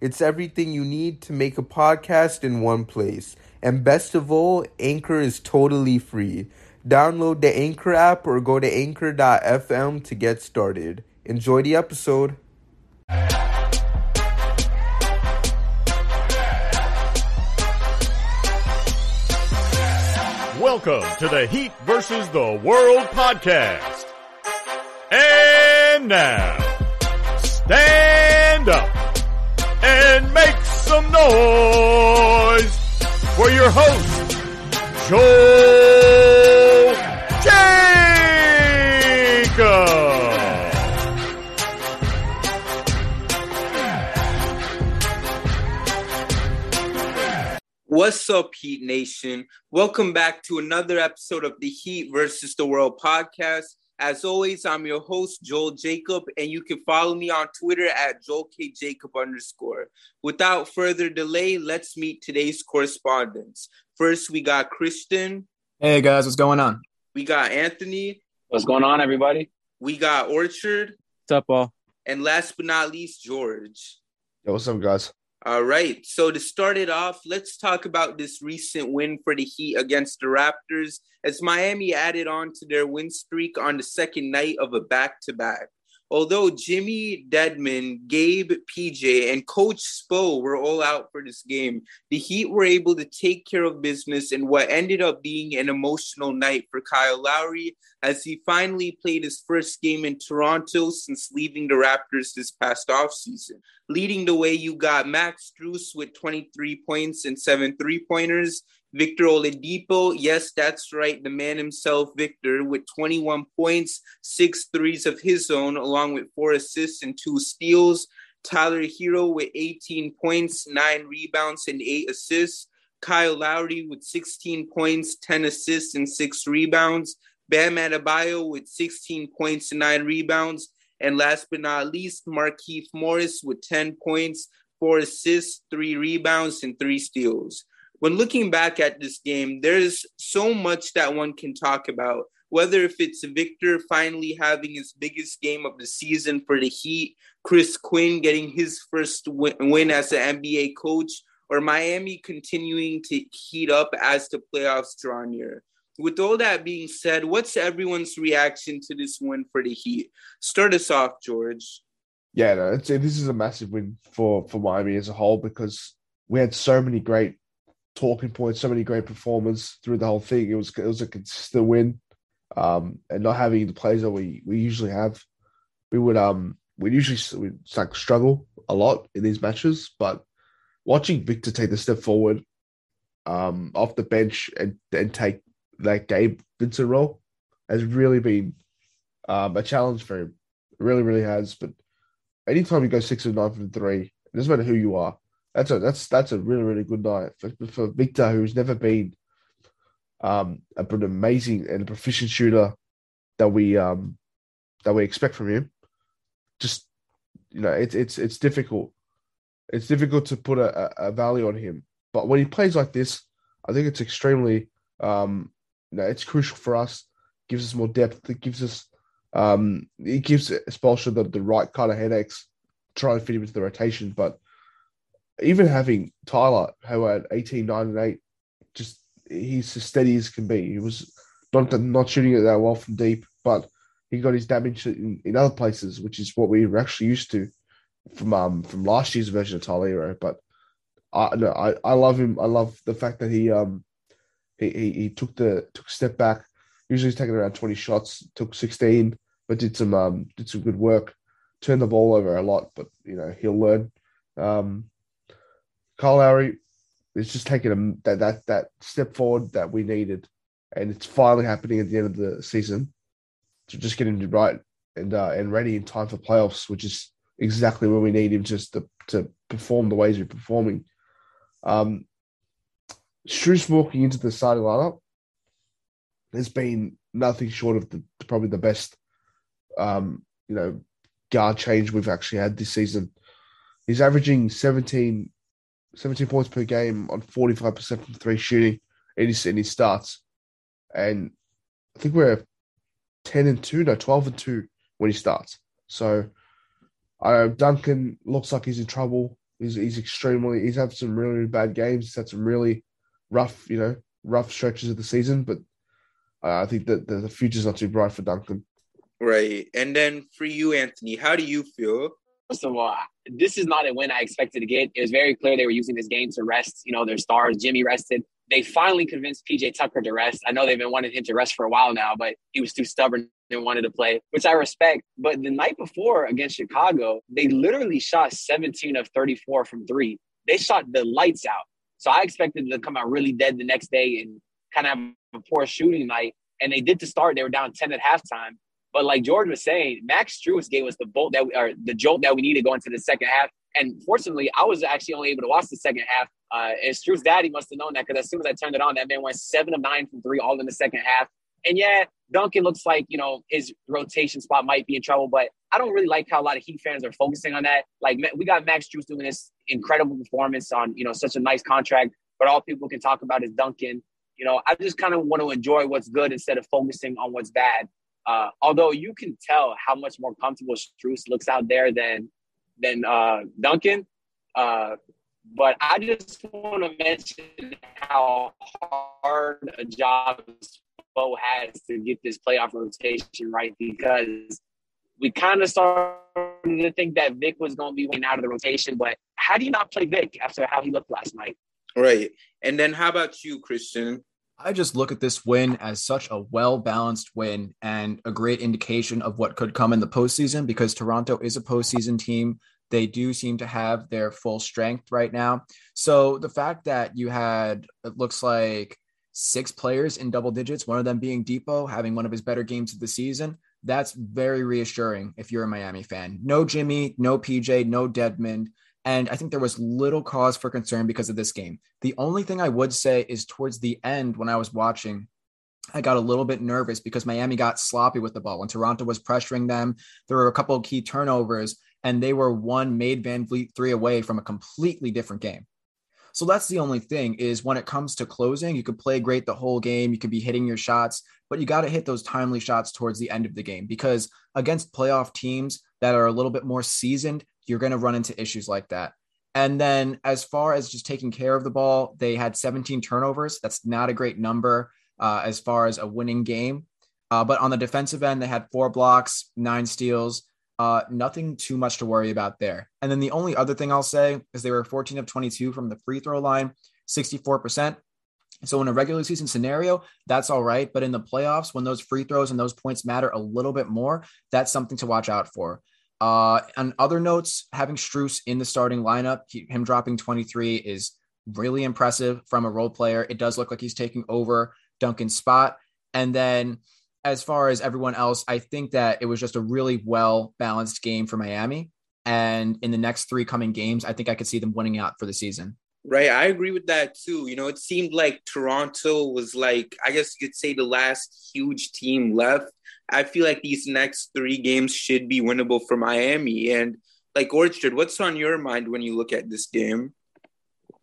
It's everything you need to make a podcast in one place. And best of all, Anchor is totally free. Download the Anchor app or go to anchor.fm to get started. Enjoy the episode. Welcome to the Heat versus the World podcast. And now, stand and make some noise for your host, Joel Jacob. What's up, Heat Nation? Welcome back to another episode of the Heat versus the World podcast. As always, I'm your host, Joel Jacob, and you can follow me on Twitter at Joel K. Jacob underscore. Without further delay, let's meet today's correspondents. First, we got Christian. Hey guys, what's going on? We got Anthony. What's going on, everybody? We got Orchard. What's up, all? And last but not least, George. Yo, what's up, guys? All right. So to start it off, let's talk about this recent win for the Heat against the Raptors as Miami added on to their win streak on the second night of a back to back. Although Jimmy Dedmon, Gabe, PJ, and Coach Spo were all out for this game, the Heat were able to take care of business in what ended up being an emotional night for Kyle Lowry as he finally played his first game in Toronto since leaving the Raptors this past offseason. Leading the way, you got Max Strus with 23 points and seven three pointers. Victor Oladipo, yes, that's right, the man himself, Victor, with 21 points, six threes of his own, along with four assists and two steals. Tyler Herro with 18 points, nine rebounds, and eight assists. Kyle Lowry with 16 points, 10 assists, and six rebounds. Bam Adebayo with 16 points and nine rebounds. And last but not least, Markieff Morris with 10 points, four assists, three rebounds, and three steals. When looking back at this game, there's so much that one can talk about. Whether if it's Victor finally having his biggest game of the season for the Heat, Chris Quinn getting his first win as an NBA coach, or Miami continuing to heat up as the playoffs draw near with all that being said, what's everyone's reaction to this win for the Heat? Start us off, George. Yeah, no, this is a massive win for for Miami as a whole because we had so many great talking points, so many great performers through the whole thing. It was it was a consistent win, um, and not having the players that we we usually have, we would um we usually we like struggle a lot in these matches. But watching Victor take the step forward, um, off the bench and and take that Gabe Vincent role has really been um, a challenge for him. It really, really has. But anytime you go six or nine from three, it doesn't matter who you are. That's a that's that's a really, really good night for, for Victor, who's never been um, an amazing and a proficient shooter that we um, that we expect from him. Just you know, it's it's it's difficult. It's difficult to put a, a value on him. But when he plays like this, I think it's extremely um, you know, it's crucial for us. Gives us more depth. It gives us, um, it gives Spoelstra the, the right kind of headaches trying to fit him into the rotation. But even having Tyler, who had 18, 9, and 8, just he's as steady as can be. He was not not shooting it that well from deep, but he got his damage in, in other places, which is what we were actually used to from um from last year's version of Tyler. But I no, I, I love him. I love the fact that he um he, he, he took the took a step back. Usually he's taking around 20 shots, took 16, but did some um did some good work. Turned the ball over a lot, but you know, he'll learn. Um Kyle Lowry is just taking a, that that that step forward that we needed. And it's finally happening at the end of the season. To just get him right and uh, and ready in time for playoffs, which is exactly where we need him just to, to perform the ways we're performing. Um, Strus walking into the starting lineup has been nothing short of the, probably the best, um, you know, guard change we've actually had this season. He's averaging 17, 17 points per game on 45% from three shooting in his, in his starts. And I think we're 10 and 2, no, 12 and 2 when he starts. So uh, Duncan looks like he's in trouble. He's, he's extremely, he's had some really, really bad games. He's had some really rough, you know, rough stretches of the season, but uh, I think that the, the future's not too bright for Duncan. Right. And then for you, Anthony, how do you feel? First of all, this is not a win I expected to get. It was very clear they were using this game to rest, you know, their stars. Jimmy rested. They finally convinced PJ Tucker to rest. I know they've been wanting him to rest for a while now, but he was too stubborn and wanted to play, which I respect. But the night before against Chicago, they literally shot 17 of 34 from three. They shot the lights out. So I expected them to come out really dead the next day and kind of have a poor shooting night. And they did to start. They were down 10 at halftime. But like George was saying, Max Strus gave us the bolt that we, or the jolt that we needed going into the second half. And fortunately, I was actually only able to watch the second half. Uh, and Strus' daddy must have known that because as soon as I turned it on, that man went seven of nine from three, all in the second half. And yeah, Duncan looks like you know his rotation spot might be in trouble, but I don't really like how a lot of Heat fans are focusing on that. Like we got Max Strus doing this incredible performance on you know such a nice contract, but all people can talk about is Duncan. You know, I just kind of want to enjoy what's good instead of focusing on what's bad. Uh, although you can tell how much more comfortable Strus looks out there than than uh, Duncan. Uh, but I just want to mention how hard a job Spo has to get this playoff rotation right because we kind of started to think that Vic was going to be winning out of the rotation. But how do you not play Vic after how he looked last night? Right. And then how about you, Christian? I just look at this win as such a well balanced win and a great indication of what could come in the postseason because Toronto is a postseason team. They do seem to have their full strength right now. So the fact that you had, it looks like six players in double digits, one of them being Dipo having one of his better games of the season, that's very reassuring if you're a Miami fan. No Jimmy, no PJ, no Dedmon. And I think there was little cause for concern because of this game. The only thing I would say is towards the end when I was watching, I got a little bit nervous because Miami got sloppy with the ball. When Toronto was pressuring them, there were a couple of key turnovers, and they were one made VanVleet three away from a completely different game. So that's the only thing is when it comes to closing, you could play great the whole game, you could be hitting your shots, but you got to hit those timely shots towards the end of the game because against playoff teams that are a little bit more seasoned, you're going to run into issues like that. And then as far as just taking care of the ball, they had 17 turnovers. That's not a great number uh, as far as a winning game. Uh, but on the defensive end, they had four blocks, nine steals, uh, nothing too much to worry about there. And then the only other thing I'll say is they were 14 of 22 from the free throw line, 64%. So in a regular season scenario, that's all right. But in the playoffs, when those free throws and those points matter a little bit more, that's something to watch out for. Uh, on other notes, having Strus in the starting lineup, he, him dropping 23 is really impressive from a role player. It does look like he's taking over Duncan's spot. And then as far as everyone else, I think that it was just a really well balanced game for Miami. And in the next three coming games, I think I could see them winning out for the season. Right. I agree with that too. You know, it seemed like Toronto was like, I guess you could say the last huge team left. I feel like these next three games should be winnable for Miami. And like Orchard, what's on your mind when you look at this game?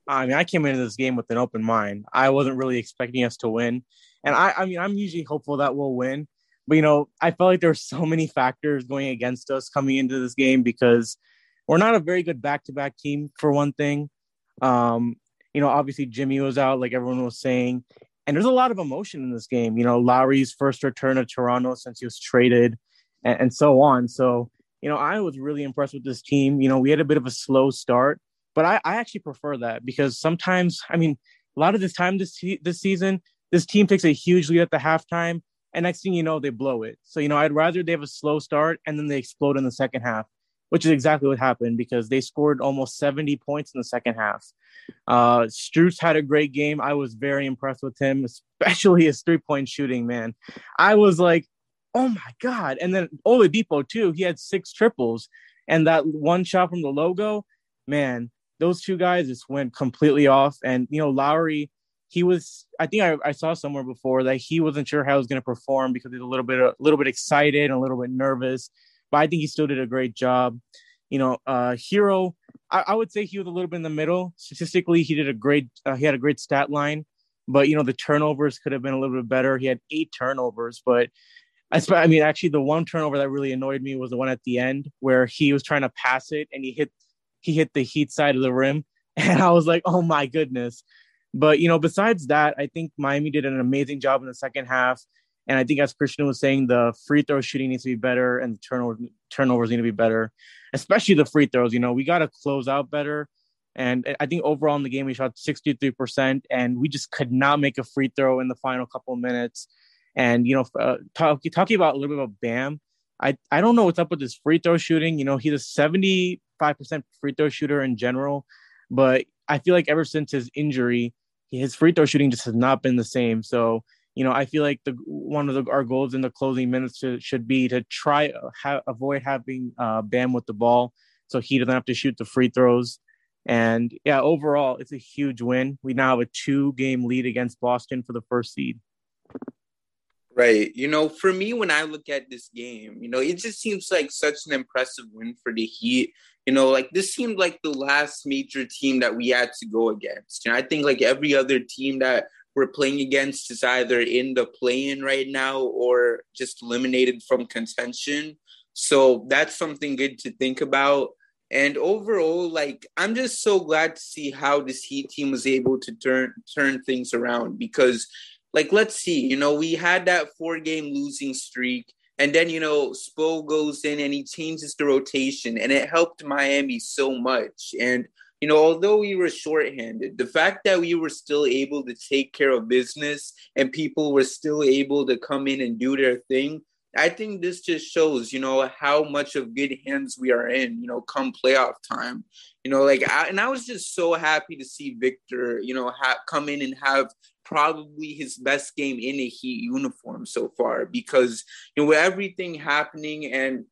I mean, I came into this game with an open mind. I wasn't really expecting us to win. And I, I mean, I'm usually hopeful that we'll win. But, you know, I felt like there were so many factors going against us coming into this game because we're not a very good back to back team, for one thing. Um, you know, obviously Jimmy was out, like everyone was saying. And there's a lot of emotion in this game. You know, Lowry's first return to Toronto since he was traded and, and so on. So, you know, I was really impressed with this team. You know, we had a bit of a slow start, but I, I actually prefer that because sometimes, I mean, a lot of this time this this season, this team takes a huge lead at the halftime, and next thing you know, they blow it. So you know, I'd rather they have a slow start and then they explode in the second half, which is exactly what happened because they scored almost 70 points in the second half. Uh, had a great game. I was very impressed with him, especially his three point shooting. Man, I was like, oh my god! And then Oladipo too. He had six triples, and that one shot from the logo, man. Those two guys just went completely off. And you know, Lowry he was. I think I, I saw somewhere before that he wasn't sure how he was going to perform because he's a little bit a little bit excited and a little bit nervous. But I think he still did a great job. You know, uh, Herro. I, I would say he was a little bit in the middle. Statistically, he did a great. Uh, he had a great stat line, but you know the turnovers could have been a little bit better. He had eight turnovers, but I, I mean, actually, the one turnover that really annoyed me was the one at the end where he was trying to pass it and he hit he hit the Heat side of the rim, and I was like, oh my goodness. But you know, besides that, I think Miami did an amazing job in the second half. And I think, as Christian was saying, the free throw shooting needs to be better, and turnover turnovers need to be better, especially the free throws. You know, we got to close out better. And I think overall in the game, we shot 63%, and we just could not make a free throw in the final couple of minutes. And you know, uh, talk, talking about a little bit about Bam, I I don't know what's up with his free throw shooting. You know, he's a seventy five percent free throw shooter in general, but I feel like ever since his injury, his free throw shooting just has not been the same. So you know, I feel like the one of the, our goals in the closing minutes to, should be to try ha, avoid having uh, Bam with the ball, so he doesn't have to shoot the free throws. And yeah, overall, it's a huge win. We now have a two game lead against Boston for the first seed. Right. You know, for me, when I look at this game, you know, it just seems like such an impressive win for the Heat. You know, like this seemed like the last major team that we had to go against. And I think like every other team that we're playing against is either in the play in right now or just eliminated from contention. So that's something good to think about. And overall, like I'm just so glad to see how this Heat team was able to turn turn things around because like let's see, you know, we had that four game losing streak. And then, you know, Spo goes in and he changes the rotation, and it helped Miami so much. And, you know, although we were shorthanded, the fact that we were still able to take care of business and people were still able to come in and do their thing, I think this just shows, you know, how much of good hands we are in, you know, come playoff time. You know, like, I, and I was just so happy to see Victor, you know, ha- come in and have probably his best game in a Heat uniform so far because you know with everything happening and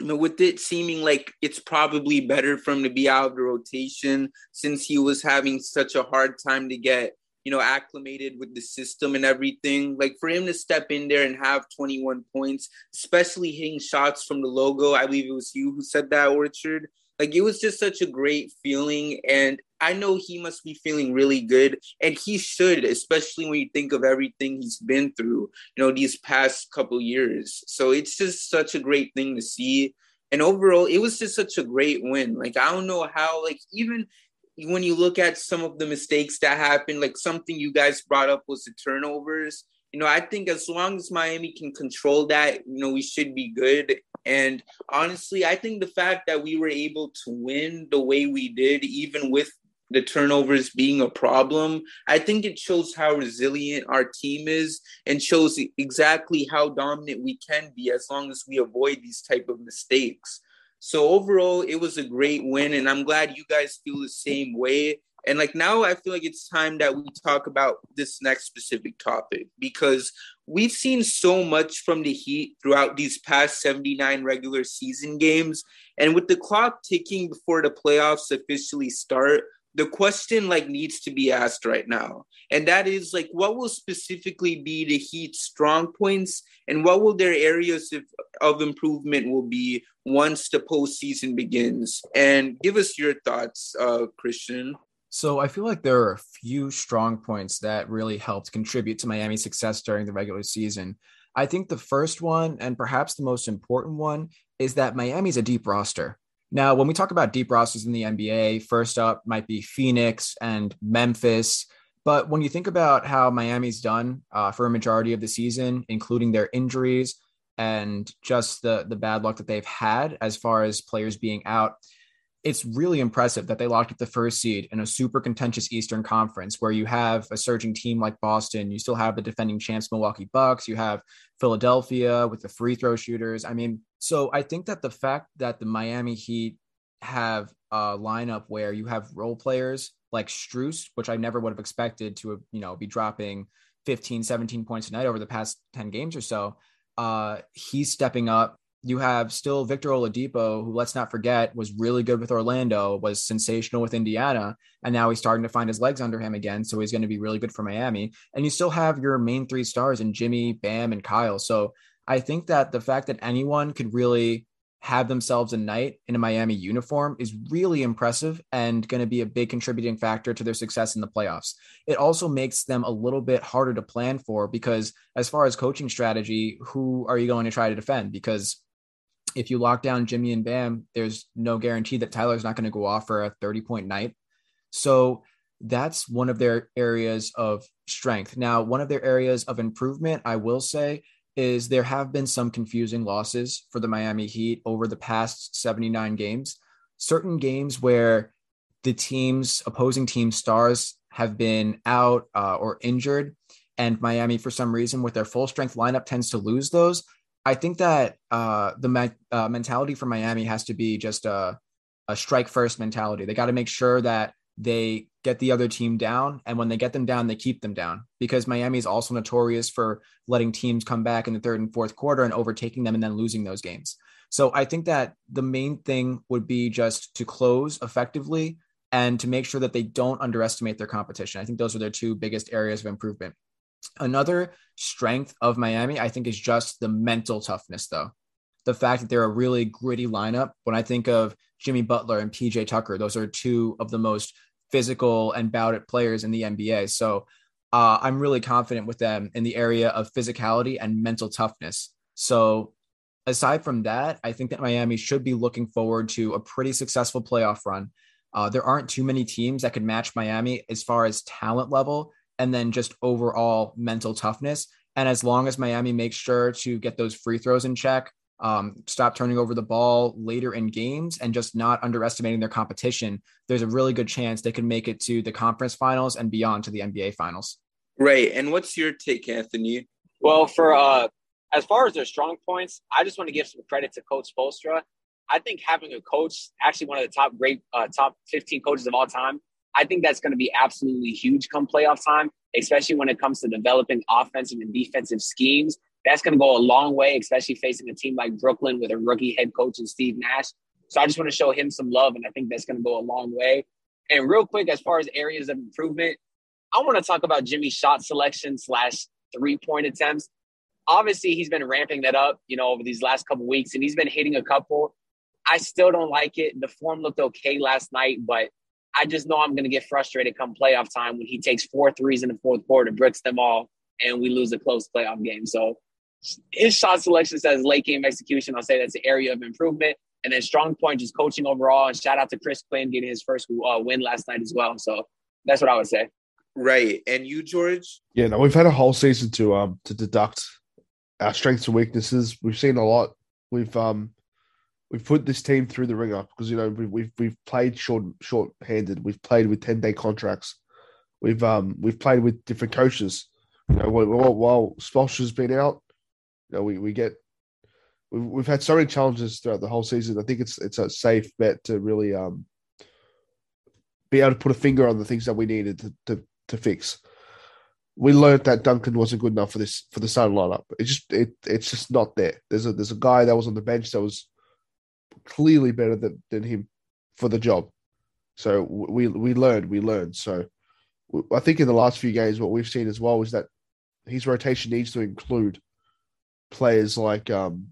with it seeming like it's probably better for him to be out of the rotation since he was having such a hard time to get you know acclimated with the system and everything. Like for him to step in there and have 21 points especially hitting shots from the logo. I believe it was you who said that orchard. Like it was just such a great feeling. And I know he must be feeling really good. And he should, especially when you think of everything he's been through, you know, these past couple years. So it's just such a great thing to see. And overall, it was just such a great win. Like I don't know how, like even when you look at some of the mistakes that happened, like something you guys brought up was the turnovers you know, I think as long as Miami can control that, you know, we should be good. And honestly, I think the fact that we were able to win the way we did, even with the turnovers being a problem, I think it shows how resilient our team is and shows exactly how dominant we can be as long as we avoid these type of mistakes. So overall, it was a great win, and I'm glad you guys feel the same way. And like now, I feel like it's time that we talk about this next specific topic because we've seen so much from the Heat throughout these past 79 regular season games. And with the clock ticking before the playoffs officially start, the question like needs to be asked right now. And that is like, what will specifically be the Heat's strong points and what will their areas of, of improvement will be once the postseason begins? And give us your thoughts, uh, Christian. So I feel like there are a few strong points that really helped contribute to Miami's success during the regular season. I think the first one, and perhaps the most important one, is that Miami's a deep roster. Now, when we talk about deep rosters in the NBA, first up might be Phoenix and Memphis. But when you think about how Miami's done uh, for a majority of the season, including their injuries and just the the bad luck that they've had as far as players being out, it's really impressive that they locked up the first seed in a super contentious Eastern Conference where you have a surging team like Boston, you still have the defending champs Milwaukee Bucks, you have Philadelphia with the free throw shooters. I mean, so I think that the fact that the Miami Heat have a lineup where you have role players like Strus, which I never would have expected to, you know, be dropping 15, 17 points a night over the past 10 games or so. Uh, he's stepping up you have still Victor Oladipo, who let's not forget was really good with Orlando, was sensational with Indiana, and now he's starting to find his legs under him again. So he's going to be really good for Miami. And you still have your main three stars in Jimmy, Bam, and Kyle. So I think that the fact that anyone could really have themselves a night in a Miami uniform is really impressive and going to be a big contributing factor to their success in the playoffs. It also makes them a little bit harder to plan for because, as far as coaching strategy, who are you going to try to defend? Because if you lock down Jimmy and Bam, there's no guarantee that Tyler's not going to go off for a 30 point night. So that's one of their areas of strength. Now, one of their areas of improvement, I will say, is there have been some confusing losses for the Miami Heat over the past 79 games. Certain games where the teams, opposing team stars, have been out uh, or injured, and Miami, for some reason, with their full strength lineup, tends to lose those. I think that uh, the me- uh, mentality for Miami has to be just a, a strike first mentality. They got to make sure that they get the other team down. And when they get them down, they keep them down because Miami is also notorious for letting teams come back in the third and fourth quarter and overtaking them and then losing those games. So I think that the main thing would be just to close effectively and to make sure that they don't underestimate their competition. I think those are their two biggest areas of improvement. Another strength of Miami, I think, is just the mental toughness, though. The fact that they're a really gritty lineup. When I think of Jimmy Butler and PJ Tucker, those are two of the most physical and bout it players in the NBA. So uh, I'm really confident with them in the area of physicality and mental toughness. So aside from that, I think that Miami should be looking forward to a pretty successful playoff run. Uh, there aren't too many teams that could match Miami as far as talent level and then just overall mental toughness. And as long as Miami makes sure to get those free throws in check, um, stop turning over the ball later in games and just not underestimating their competition, there's a really good chance they can make it to the conference finals and beyond to the NBA finals. Right. And what's your take, Anthony? Well, for uh, as far as their strong points, I just want to give some credit to Coach Spoelstra. I think having a coach, actually one of the top great uh, top 15 coaches of all time, I think that's going to be absolutely huge come playoff time, especially when it comes to developing offensive and defensive schemes that's going to go a long way, especially facing a team like Brooklyn with a rookie head coach and Steve Nash. So I just want to show him some love, and I think that's going to go a long way. And real quick, as far as areas of improvement, I want to talk about Jimmy's shot selection slash three point attempts. Obviously, he's been ramping that up, you know, over these last couple weeks, and he's been hitting a couple. I still don't like it. The form looked okay last night, but I just know I'm going to get frustrated come playoff time when he takes four threes in the fourth quarter, bricks them all, and we lose a close playoff game. So his shot selection says late game execution. I'll say that's an area of improvement. And then strong point, just coaching overall. And shout out to Chris Quinn getting his first uh, win last night as well. So that's what I would say. Right. And you, George? Yeah, no, we've had a whole season to um to deduct our strengths and weaknesses. We've seen a lot. We've um we've put this team through the ringer because you know we've we've, we've played short short handed. We've played with ten day contracts. We've um we've played with different coaches. You know, while, while Spoelstra's been out, you know, we, we get we've, we've had so many challenges throughout the whole season. I think it's it's a safe bet to really um be able to put a finger on the things that we needed to to, to fix. We learned that Duncan wasn't good enough for this for the starting lineup. It's just it it's just not there. There's a there's a guy that was on the bench that was clearly better than, than him for the job. So we we learned we learned. So I think in the last few games, what we've seen as well is that his rotation needs to include players like um,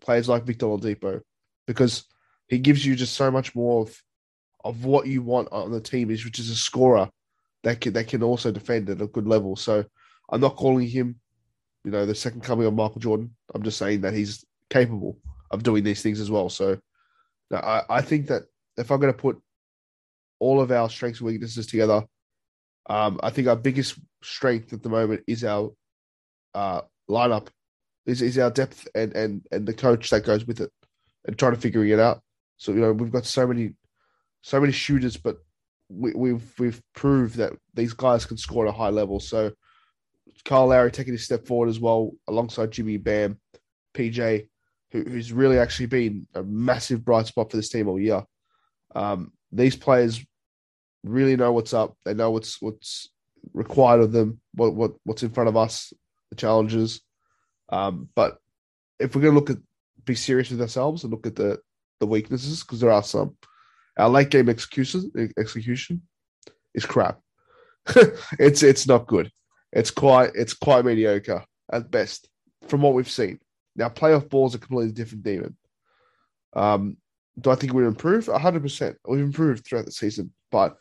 players like Victor Oladipo because he gives you just so much more of of what you want on the team is which is a scorer that can that can also defend at a good level. So I'm not calling him, you know, the second coming of Michael Jordan. I'm just saying that he's capable of doing these things as well. So I, I think that if I'm going to put all of our strengths and weaknesses together, um, I think our biggest strength at the moment is our uh, lineup is, is our depth and, and and the coach that goes with it and trying to figuring it out. So you know we've got so many so many shooters, but we, we've we've proved that these guys can score at a high level. So Carl Lowry taking a step forward as well, alongside Jimmy Bam, PJ, who, who's really actually been a massive bright spot for this team all year. Um, these players really know what's up. They know what's what's required of them, what what what's in front of us, the challenges. Um, but if we're going to look at be serious with ourselves and look at the the weaknesses because there are some. Our late game execution execution is crap. it's it's not good. It's quite it's quite mediocre at best from what we've seen. Now playoff balls are completely different demon. Um, do I think we've improved? hundred percent. We've improved throughout the season, but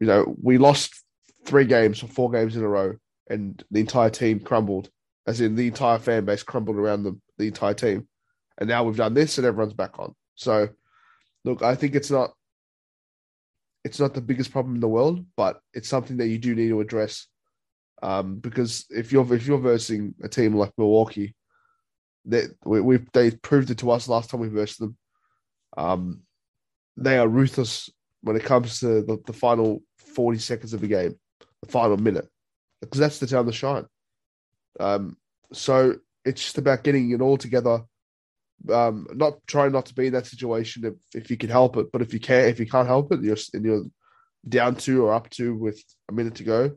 you know we lost three games or four games in a row, and the entire team crumbled. As in, the entire fan base crumbled around the the entire team, and now we've done this, and everyone's back on. So, look, I think it's not it's not the biggest problem in the world, but it's something that you do need to address. Um, because if you're if you're versing a team like Milwaukee, that we, we they proved it to us last time we versed them. Um, they are ruthless when it comes to the, the final 40 seconds of the game, the final minute, because that's the time to shine. Um, so it's just about getting it all together. Um, not trying not to be in that situation if, if you can help it, but if you can't, if you can't help it, you're and you're down two or up two with a minute to go.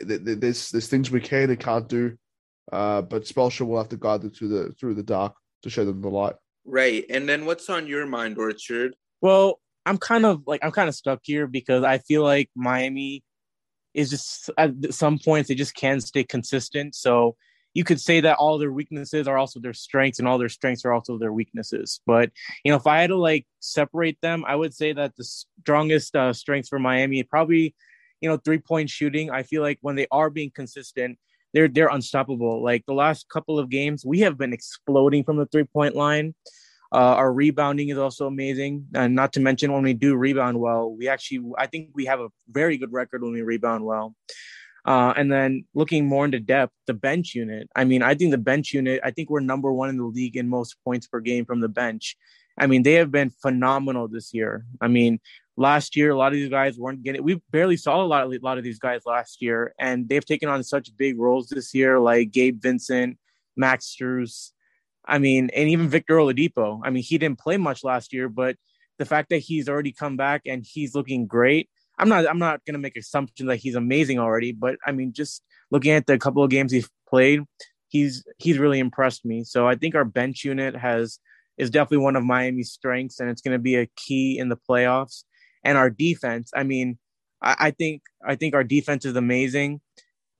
There's there's things we can and can't do, uh, but Spoelstra will have to guide them through the through the dark to show them the light. Right. And then what's on your mind, Orchard? Well, I'm kind of like I'm kind of stuck here because I feel like Miami is just at some points they just can't stay consistent. So you could say that all their weaknesses are also their strengths and all their strengths are also their weaknesses. But you know, if I had to like separate them, I would say that the strongest uh, strengths for Miami probably you know three point shooting. I feel like when they are being consistent, they're they're unstoppable. Like the last couple of games, we have been exploding from the three point line. Uh, our rebounding is also amazing, and not to mention when we do rebound well, we actually I think we have a very good record when we rebound well. Uh, and then looking more into depth, the bench unit. I mean, I think the bench unit. I think we're number one in the league in most points per game from the bench. I mean, they have been phenomenal this year. I mean, last year a lot of these guys weren't getting we barely saw a lot of a lot of these guys last year and they've taken on such big roles this year like Gabe Vincent, Max Strus, I mean, and even Victor Oladipo. I mean, he didn't play much last year, but the fact that he's already come back and he's looking great. I'm not I'm not gonna make assumptions that he's amazing already, but I mean just looking at the couple of games he's played, he's he's really impressed me. So I think our bench unit has is definitely one of Miami's strengths, and it's going to be a key in the playoffs and our defense. I mean, I, I think I think our defense is amazing,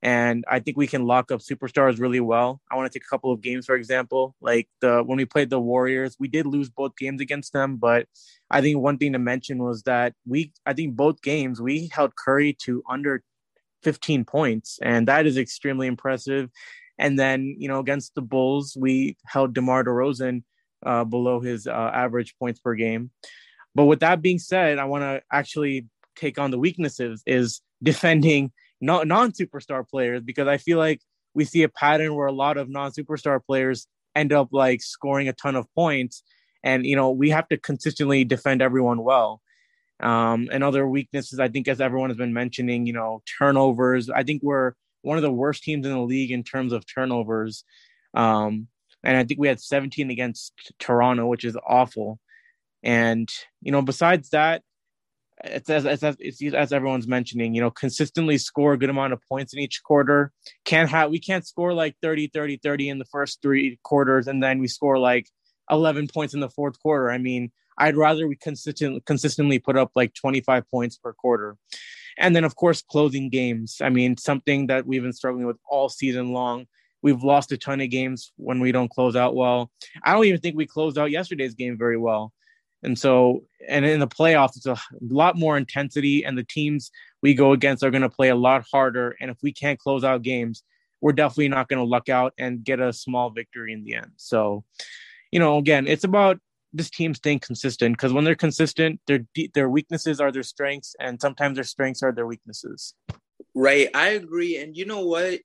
and I think we can lock up superstars really well. I want to take a couple of games, for example, like the when we played the Warriors, we did lose both games against them, but I think one thing to mention was that we I think both games we held Curry to under 15 points, and that is extremely impressive. And then you know against the Bulls, we held DeMar DeRozan uh, below his uh, average points per game. But with that being said, I want to actually take on the weaknesses is defending non superstar players because I feel like we see a pattern where a lot of non superstar players end up like scoring a ton of points, and you know we have to consistently defend everyone well. Um, and other weaknesses, I think, as everyone has been mentioning, you know, turnovers. I think we're one of the worst teams in the league in terms of turnovers. Um, and I think we had 17 against Toronto, which is awful. And you know, besides that, it's as, as, it's as everyone's mentioning, you know, consistently score a good amount of points in each quarter. Can't have we can't score like 30, 30, 30 in the first three quarters, and then we score like 11 points in the fourth quarter. I mean, I'd rather we consistent consistently put up like 25 points per quarter. And then of course closing games. I mean, something that we've been struggling with all season long. We've lost a ton of games when we don't close out well. I don't even think we closed out yesterday's game very well. And so, and in the playoffs, it's a lot more intensity, and the teams we go against are going to play a lot harder. And if we can't close out games, we're definitely not going to luck out and get a small victory in the end. So, you know, again, it's about this team staying consistent because when they're consistent, their their weaknesses are their strengths, and sometimes their strengths are their weaknesses. Right, I agree. And you know what?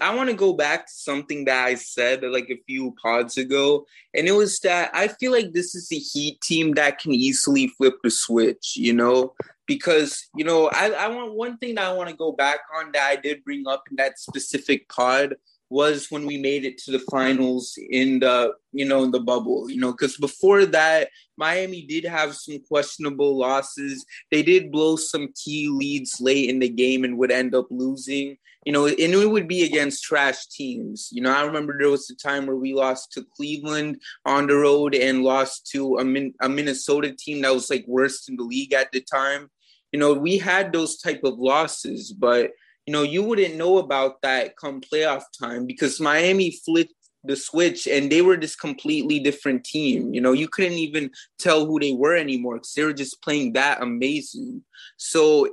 I want to go back to something that I said like a few pods ago, and it was that I feel like this is a Heat team that can easily flip the switch, you know, because you know I, I want one thing that I want to go back on that I did bring up in that specific pod was when we made it to the finals in the you know in the bubble you know? Because before that miami did have some questionable losses. They did blow some key leads late in the game and would end up losing you know and it would be against trash teams you know i remember there was a time where we lost to cleveland on the road and lost to a, Min- a minnesota team that was like worst in the league at the time you know we had those type of losses but you know, you wouldn't know about that come playoff time because Miami flipped the switch and they were this completely different team. You know, you couldn't even tell who they were anymore because they were just playing that amazing. So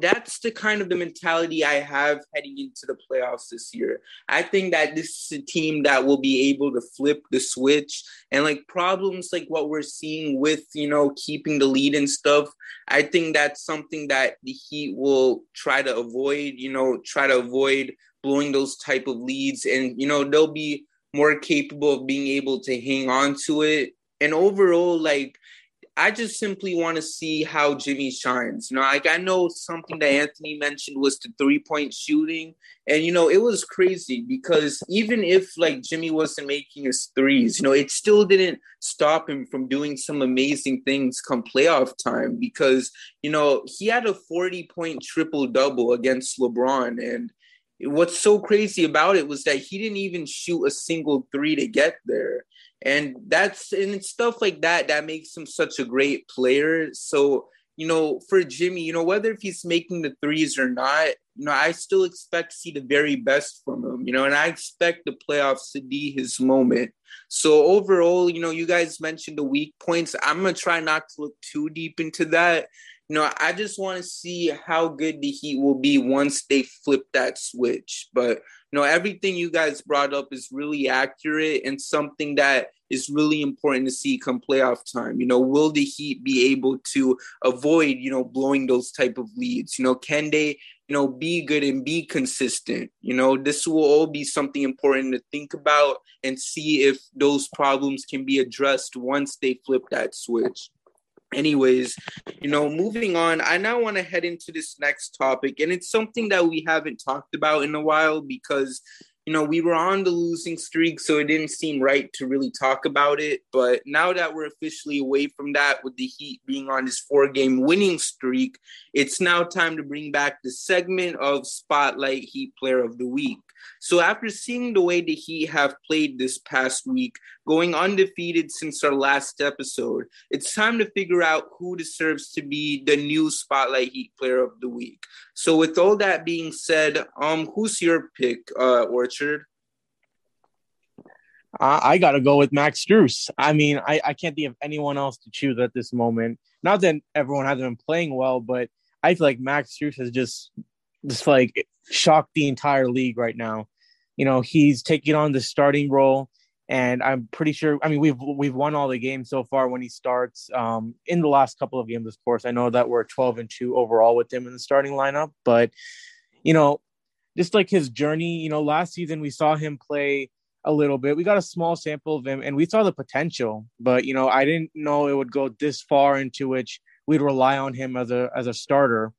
that's the kind of the mentality I have heading into the playoffs this year. I think that this is a team that will be able to flip the switch and like problems like what we're seeing with, you know, keeping the lead and stuff. I think that's something that the Heat will try to avoid, you know, try to avoid blowing those type of leads and you know, they'll be more capable of being able to hang on to it. And overall like I just simply want to see how Jimmy shines. You know, like I know something that Anthony mentioned was the three point shooting. And, you know, it was crazy because even if like Jimmy wasn't making his threes, you know, it still didn't stop him from doing some amazing things come playoff time because, you know, he had a 40 point triple double against LeBron. And what's so crazy about it was that he didn't even shoot a single three to get there and that's and stuff like that that makes him such a great player. So you know for jimmy you know whether if he's making the threes or not you know i still expect to see the very best from him you know and i expect the playoffs to be his moment. So overall you know you guys mentioned the weak points. I'm gonna try not to look too deep into that. You know, I just want to see how good the Heat will be once they flip that switch. But know, everything you guys brought up is really accurate and something that is really important to see come playoff time. You know, will the Heat be able to avoid, you know, blowing those type of leads? You know, can they, you know, be good and be consistent? You know, this will all be something important to think about and see if those problems can be addressed once they flip that switch anyways you know moving on i now want to head into this next topic and it's something that we haven't talked about in a while because you know we were on the losing streak so it didn't seem right to really talk about it. But now that we're officially away from that with the heat being on this four game winning streak it's now time to bring back the segment of spotlight heat player of the week so after seeing the way the Heat have played this past week, going undefeated since our last episode, it's time to figure out who deserves to be the new Spotlight Heat Player of the Week. So with all that being said, um, who's your pick, uh, Orchard? I got to go with Max Strus. I mean, I, I can't think of anyone else to choose at this moment. Not that everyone hasn't been playing well, but I feel like Max Strus has just just like shocked the entire league right now. You know, he's taking on the starting role, and I'm pretty sure. I mean, we've we've won all the games so far when he starts. Um, in the last couple of games, of course, I know that we're 12 and two overall with him in the starting lineup, but you know, just like his journey. You know, last season we saw him play a little bit. We got a small sample of him, and we saw the potential, but you know, I didn't know it would go this far into which we'd rely on him as a as a starter.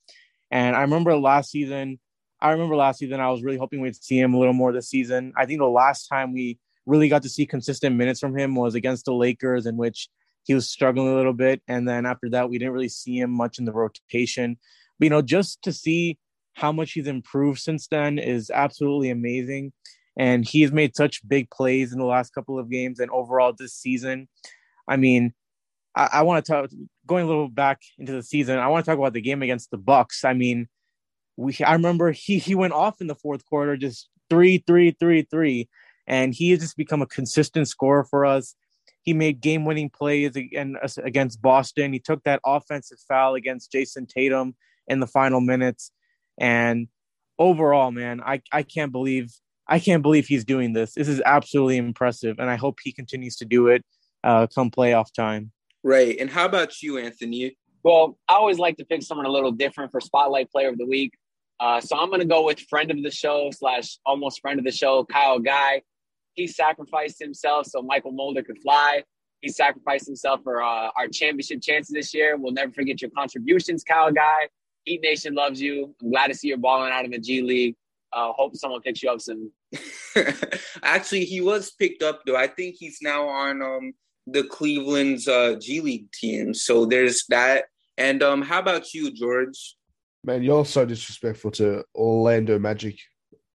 And I remember last season, I remember last season, I was really hoping we'd see him a little more this season. I think the last time we really got to see consistent minutes from him was against the Lakers, in which he was struggling a little bit. And then after that, we didn't really see him much in the rotation. But, you know, just to see how much he's improved since then is absolutely amazing. And he's made such big plays in the last couple of games and overall this season. I mean, I, I want to talk going a little back into the season. I want to talk about the game against the Bucks. I mean, we I remember he he went off in the fourth quarter, just three, three, three, three, and he has just become a consistent scorer for us. He made game-winning plays against Boston. He took that offensive foul against Jayson Tatum in the final minutes, and overall, man, I I can't believe I can't believe he's doing this. This is absolutely impressive, and I hope he continues to do it uh, come playoff time. Right. And how about you, Anthony? Well, I always like to pick someone a little different for Spotlight Player of the Week. Uh, so I'm going to go with friend of the show slash almost friend of the show, Kyle Guy. He sacrificed himself so Mychal Mulder could fly. He sacrificed himself for uh, our championship chances this year. We'll never forget your contributions, Kyle Guy. Heat Nation loves you. I'm glad to see you're balling out in the G League. Uh, hope someone picks you up soon. Actually, he was picked up though. I think he's now on um the Cleveland's uh, G League team. So there's that. And um, how about you, George? Man, you're so disrespectful to Orlando Magic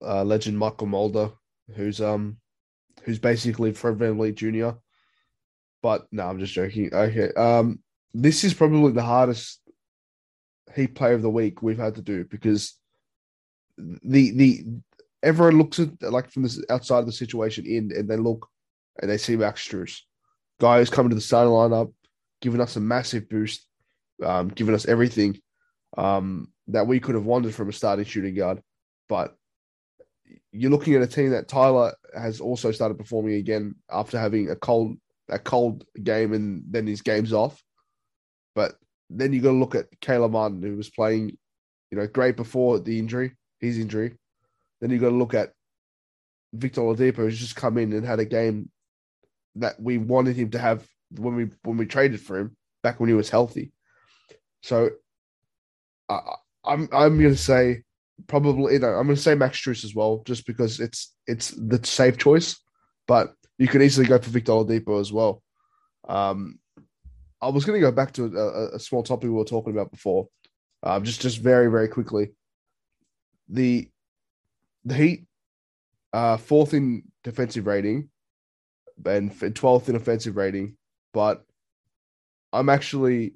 uh, legend Mychal Mulder, who's um who's basically Fred VanVleet Jr. But no, I'm just joking. Okay. Um, this is probably the hardest Heat Player of the Week we've had to do because the the everyone looks at like from the outside of the situation in and they look and they see Max Strus, guy who's coming to the starting lineup, giving us a massive boost, um, giving us everything um, that we could have wanted from a starting shooting guard. But you're looking at a team that Tyler has also started performing again after having a cold a cold game and then his game's off. But then you got to look at Caleb Martin, who was playing, you know, great before the injury, his injury. Then you got to look at Victor Oladipo, who's just come in and had a game that we wanted him to have when we when we traded for him back when he was healthy. So I, I'm I'm going to say probably you know I'm going to say Max Strus as well, just because it's it's the safe choice. But you could easily go for Victor Oladipo as well. Um, I was going to go back to a, a, small topic we were talking about before, um, just just very very quickly. The the Heat, uh, fourth in defensive rating, and twelfth in offensive rating, but I'm actually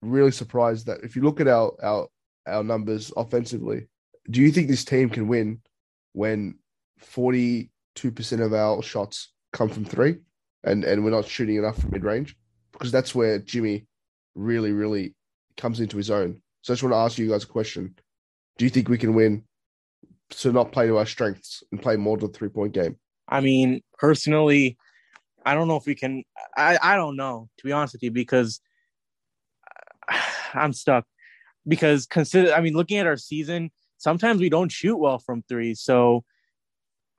really surprised that if you look at our our our numbers offensively, do you think this team can win when 42% of our shots come from three and, and we're not shooting enough from mid range? Because that's where Jimmy really, really comes into his own. So I just want to ask you guys a question. Do you think we can win to not play to our strengths and play more to the three point game? I mean, personally, I don't know if we can. I, I don't know, to be honest with you, because I'm stuck. Because consider, I mean, looking at our season, sometimes we don't shoot well from three. So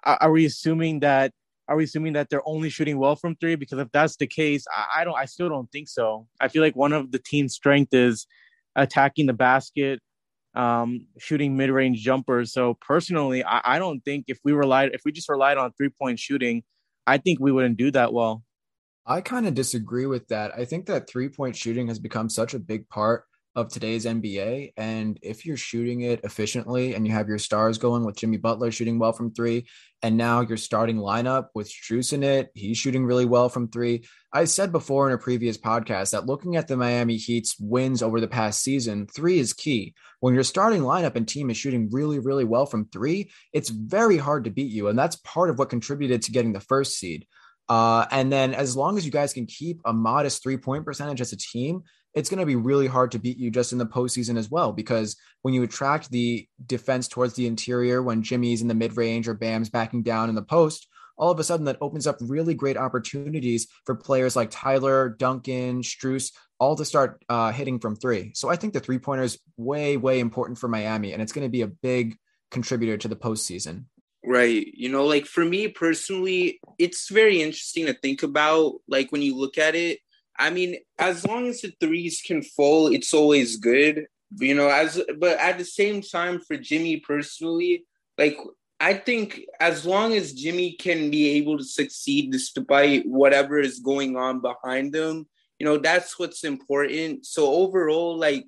are we assuming that are we assuming that they're only shooting well from three? Because if that's the case, I, I don't I still don't think so. I feel like one of the team's strength is attacking the basket, um, shooting mid-range jumpers. So personally, I, I don't think if we relied if we just relied on three-point shooting, I think we wouldn't do that well. I kind of disagree with that. I think that three point shooting has become such a big part of today's NBA. And if you're shooting it efficiently and you have your stars going with Jimmy Butler shooting well from three, and now your starting lineup with Strus in it, he's shooting really well from three. I said before in a previous podcast that looking at the Miami Heat's wins over the past season, three is key. When your starting lineup and team is shooting really, really well from three, it's very hard to beat you. And that's part of what contributed to getting the first seed. Uh, and then as long as you guys can keep a modest three point percentage as a team, it's going to be really hard to beat you just in the postseason as well. Because when you attract the defense towards the interior, when Jimmy's in the mid range or Bam's backing down in the post, all of a sudden that opens up really great opportunities for players like Tyler, Duncan, Strus, all to start uh, hitting from three. So I think the three pointer is way, way important for Miami, and it's going to be a big contributor to the postseason. Right. You know, like for me personally, it's very interesting to think about. Like when you look at it, I mean, as long as the threes can fall, it's always good. You know, as but at the same time, for Jimmy personally, like I think as long as Jimmy can be able to succeed despite whatever is going on behind them, you know, that's what's important. So overall, like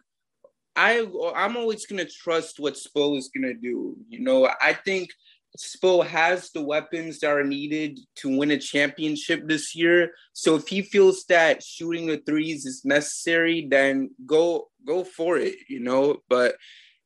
I I'm always gonna trust what Spo is gonna do. You know, I think Spo has the weapons that are needed to win a championship this year. So if he feels that shooting the threes is necessary, then go go for it, you know. But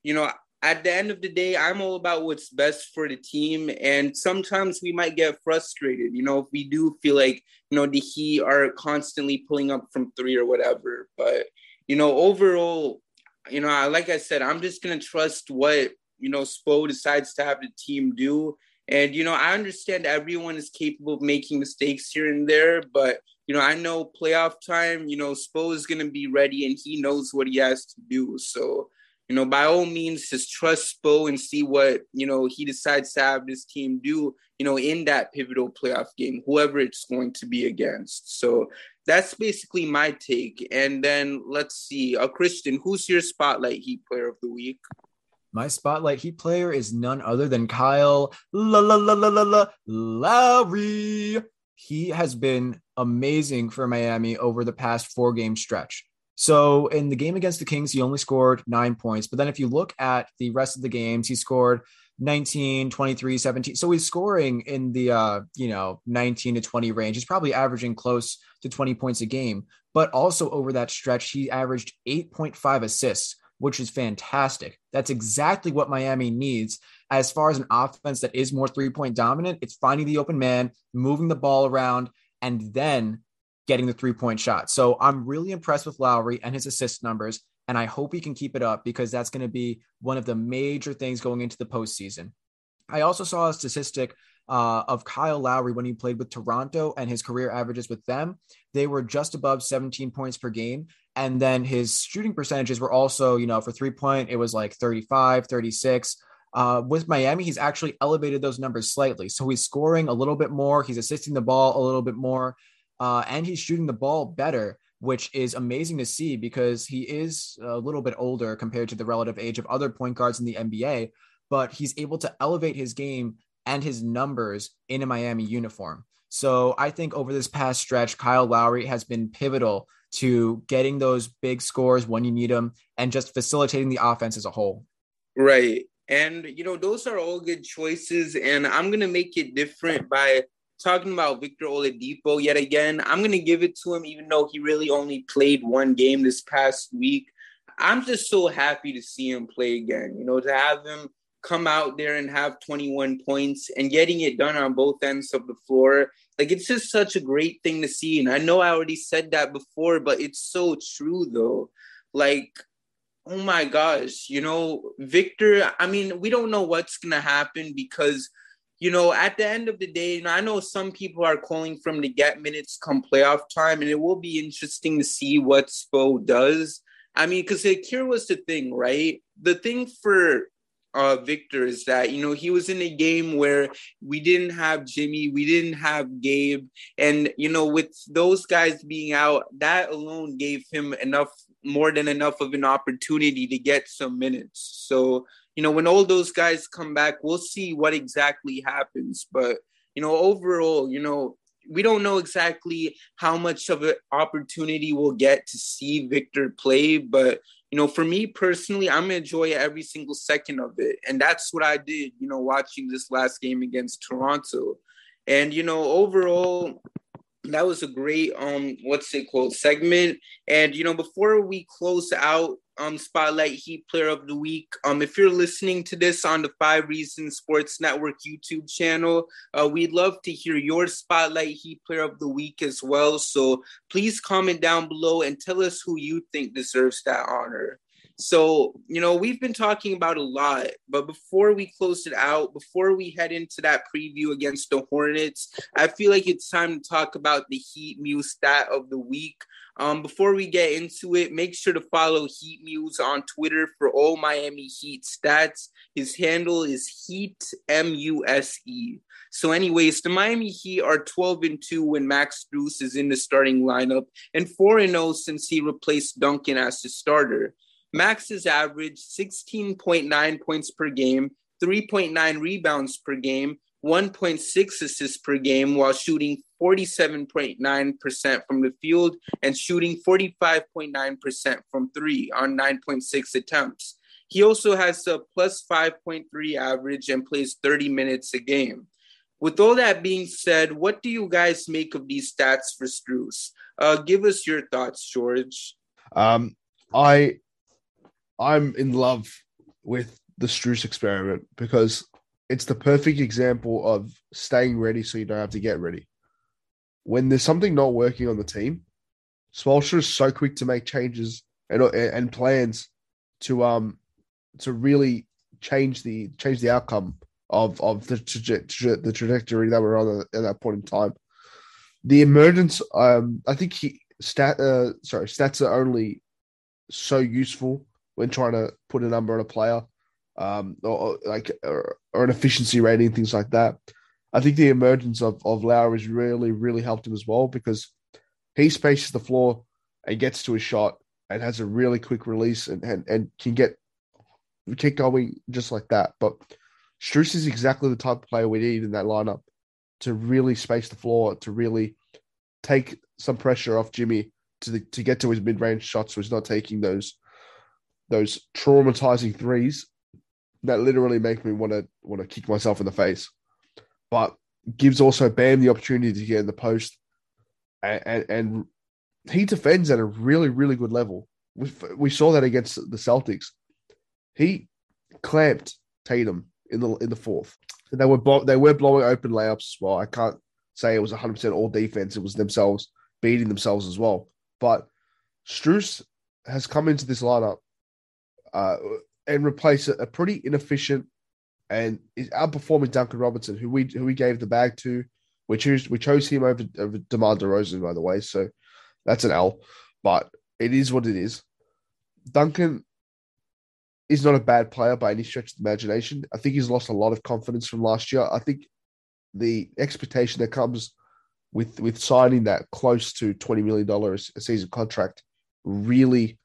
you know, at the end of the day, I'm all about what's best for the team. And sometimes we might get frustrated, you know, if we do feel like, you know, the Heat are constantly pulling up from three or whatever. But, you know, overall, you know, like I said, I'm just gonna trust what you know, Spo decides to have the team do. And, you know, I understand everyone is capable of making mistakes here and there, but, you know, I know playoff time, you know, Spo is going to be ready and he knows what he has to do. So, you know, by all means, just trust Spo and see what, you know, he decides to have this team do, you know, in that pivotal playoff game, whoever it's going to be against. So that's basically my take. And then let's see, uh, Christian, who's your spotlight Heat player of the week? My spotlight Heat player is none other than Kyle la, la, la, la, la, la, Lowry. He has been amazing for Miami over the past four game stretch. So in the game against the Kings, he only scored nine points. But then if you look at the rest of the games, he scored 19, 23, 17. So he's scoring in the uh, you know, 19 to 20 range. He's probably averaging close to 20 points a game. But also over that stretch, he averaged 8.5 assists, which is fantastic. That's exactly what Miami needs as far as an offense that is more three-point dominant. It's finding the open man, moving the ball around, and then getting the three-point shot. So I'm really impressed with Lowry and his assist numbers. And I hope he can keep it up because that's going to be one of the major things going into the postseason. I also saw a statistic uh, of Kyle Lowry when he played with Toronto and his career averages with them. They were just above 17 points per game. And then his shooting percentages were also, you know, for three point, it was like 35, 36. Uh, with Miami, he's actually elevated those numbers slightly. So he's scoring a little bit more, he's assisting the ball a little bit more, uh, and he's shooting the ball better which is amazing to see because he is a little bit older compared to the relative age of other point guards in the NBA, but he's able to elevate his game and his numbers in a Miami uniform. So I think over this past stretch, Kyle Lowry has been pivotal to getting those big scores when you need them and just facilitating the offense as a whole. Right. And, you know, those are all good choices. And I'm going to make it different by talking about Victor Oladipo yet again. I'm going to give it to him, even though he really only played one game this past week. I'm just so happy to see him play again. You know, to have him come out there and have 21 points and getting it done on both ends of the floor. Like, it's just such a great thing to see. And I know I already said that before, but it's so true, though. Like, oh my gosh, you know, Victor, I mean, we don't know what's to happen because you know, at the end of the day, know, I know some people are calling from to get minutes come playoff time, and it will be interesting to see what Spo does. I mean, because here was the thing, right? The thing for uh, Victor is that, you know, he was in a game where we didn't have Jimmy, we didn't have Gabe. And, you know, with those guys being out, that alone gave him enough, more than enough of an opportunity to get some minutes. So, you know, when all those guys come back, we'll see what exactly happens. But, you know, overall, you know, we don't know exactly how much of an opportunity we'll get to see Victor play. But, you know, for me personally, I'm to enjoy every single second of it. And that's what I did, you know, watching this last game against Toronto. And, you know, overall, that was a great um what's it called segment and you know before we close out um, Spotlight Heat Player of the Week. Um, if you're listening to this on the Five Reasons Sports Network YouTube channel, uh, we'd love to hear your Spotlight Heat Player of the Week as well. So please comment down below and tell us who you think deserves that honor. So, you know, we've been talking about a lot, but before we close it out, before we head into that preview against the Hornets, I feel like it's time to talk about the Heat Muse stat of the week. Um, before we get into it, make sure to follow Heat Muse on Twitter for all Miami Heat stats. His handle is Heat M U S E. So, anyways, the Miami Heat are 12 and 2 when Max Strus is in the starting lineup, and 4 and 0 since he replaced Duncan as the starter. Max has averaged 16.9 points per game, 3.9 rebounds per game, 1.6 assists per game while shooting 47.9% from the field and shooting 45.9% from three on 9.6 attempts. He also has a plus 5.3 average and plays 30 minutes a game. With all that being said, what do you guys make of these stats for Strus? Uh, give us your thoughts, George. Um, I I'm in love with the Strus experiment because it's the perfect example of staying ready so you don't have to get ready. When there's something not working on the team, Spoelstra is so quick to make changes and and plans to um to really change the change the outcome of of the traje- the trajectory that we're on at that point in time. The emergence, um, I think he stat uh, sorry stats are only so useful when trying to put a number on a player, um, or, or like or, or, an efficiency rating, things like that. I think the emergence of of Lowry has really really helped him as well because he spaces the floor and gets to a shot and has a really quick release and and, and can get keep going just like that. But Strus is exactly the type of player we need in that lineup to really space the floor, to really take some pressure off Jimmy to the, to get to his mid range shots, so he's not taking those those traumatizing threes that literally make me want to want to kick myself in the face. But gives also Bam the opportunity to get in the post, and, and, and he defends at a really really good level. We, we saw that against the Celtics. He clamped Tatum in the in the fourth. They were blow, they were blowing open layups as well. I can't say it was 100 percent all defense. It was themselves beating themselves as well. But Strus has come into this lineup uh, and replace a, a pretty inefficient and is outperforming Duncan Robinson, who we who we gave the bag to. We chose we chose him over over DeMar DeRozan, by the way. So that's an L, but it is what it is. Duncan is not a bad player by any stretch of the imagination. I think he's lost a lot of confidence from last year. I think the expectation that comes with with signing that close to twenty million dollars a season contract really,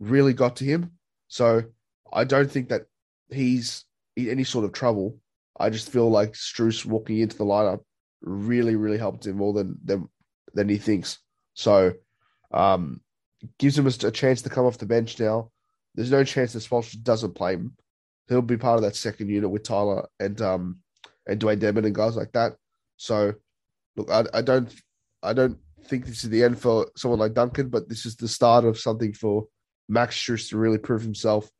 really got to him. So I don't think that he's in any sort of trouble. I just feel like Strus walking into the lineup really, really helped him more than than, than he thinks. So um, gives him a, chance to come off the bench now. There's no chance that Spoelstra doesn't play him. He'll be part of that second unit with Tyler and um and Dewayne Dedmon and guys like that. So look, I, I don't I don't think this is the end for someone like Duncan, but this is the start of something for Max Strus to really prove himself.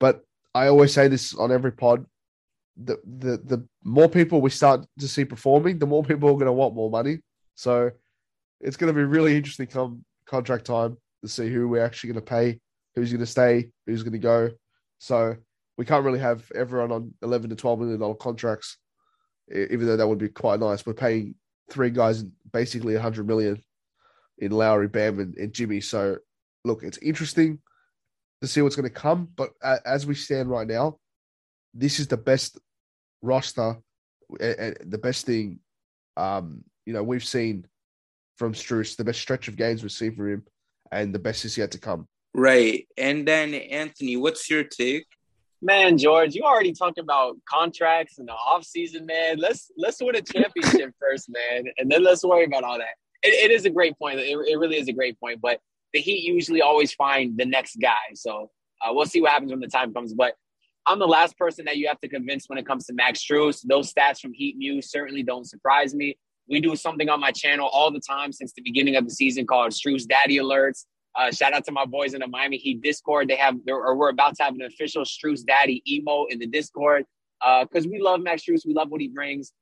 But I always say this on every pod. The, the the more people we start to see performing, the more people are going to want more money. So it's going to be really interesting come contract time to see who we're actually going to pay, who's going to stay, who's going to go. So we can't really have everyone on 11 to 12 million dollar contracts, even though that would be quite nice. We're paying three guys basically 100 million in Lowry, Bam, and, and Jimmy. So look, it's interesting to see what's going to come. But as we stand right now, this is the best roster and the best thing, um, you know, we've seen from Strus, the best stretch of games we've seen from him, and the best is yet to come. Right. And then, Anthony, what's your take? Man, George, you already talked about contracts and the off season, man. Let's let's win a championship first, man, and then let's worry about all that. it, it is a great point. It, it really is a great point. But the Heat usually always find the next guy. So uh, we'll see what happens when the time comes. But I'm the last person that you have to convince when it comes to Max Strus. Those stats from Heat Muse certainly don't surprise me. We do something on my channel all the time since the beginning of the season called Strus Daddy Alerts. Uh, shout out to my boys in the Miami Heat Discord. They have, or we're about to have an official Strus Daddy emo in the Discord because uh, we love Max Strus. We love what he brings.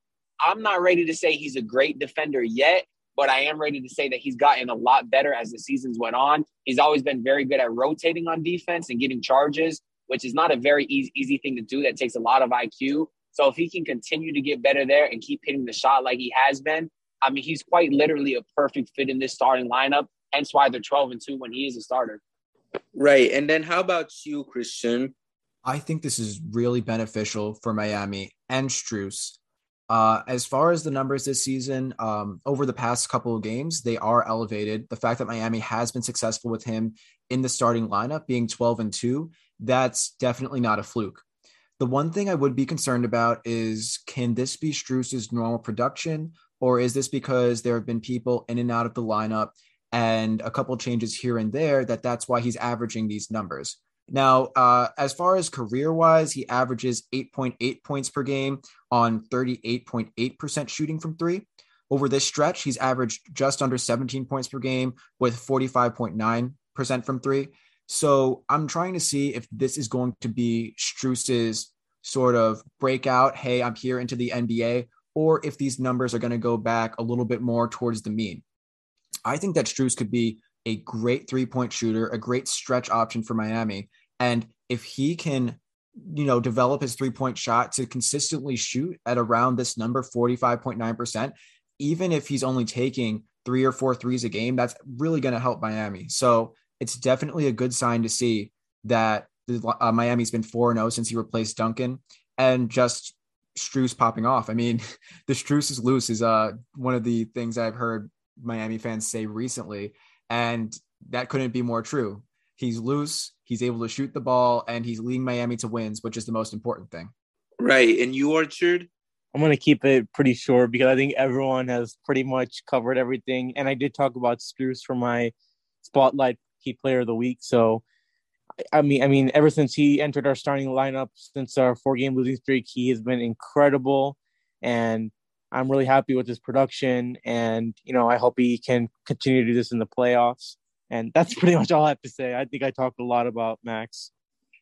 I'm not ready to say he's a great defender yet, but I am ready to say that he's gotten a lot better as the seasons went on. He's always been very good at rotating on defense and getting charges, which is not a very easy, easy thing to do. That takes a lot of IQ. So if he can continue to get better there and keep hitting the shot like he has been, I mean, he's quite literally a perfect fit in this starting lineup. Hence why they're 12 and 2 when he is a starter. Right. And then how about you, Christian? I think this is really beneficial for Miami and Strus. Uh, as far as the numbers this season, um, over the past couple of games, they are elevated. The fact that Miami has been successful with him in the starting lineup, being 12 and 2, that's definitely not a fluke. The one thing I would be concerned about is can this be Strus's normal production, or is this because there have been people in and out of the lineup and a couple changes here and there that that's why he's averaging these numbers? Now, uh, as far as career wise, he averages 8.8 points per game on 38.8% shooting from three. Over this stretch, he's averaged just under 17 points per game with 45.9% from three. So I'm trying to see if this is going to be Strus's sort of breakout. Hey, I'm here into the NBA, or if these numbers are going to go back a little bit more towards the mean. I think that Strus could be a great three point shooter, a great stretch option for Miami. And if he can, you know, develop his three point shot to consistently shoot at around this number, 45.9%, even if he's only taking three or four threes a game, that's really going to help Miami. So it's definitely a good sign to see that uh, Miami's been 4 0 since he replaced Duncan and just Strus popping off. I mean, the Strus is loose is uh, one of the things I've heard Miami fans say recently. And that couldn't be more true. He's loose. He's able to shoot the ball, and he's leading Miami to wins, which is the most important thing. Right. And you, Orchard? I'm going to keep it pretty short because I think everyone has pretty much covered everything. And I did talk about Strus for my spotlight key player of the week. So, I mean, I mean, ever since he entered our starting lineup since our four game losing streak, he has been incredible. And I'm really happy with his production. And, you know, I hope he can continue to do this in the playoffs. And that's pretty much all I have to say. I think I talked a lot about Max.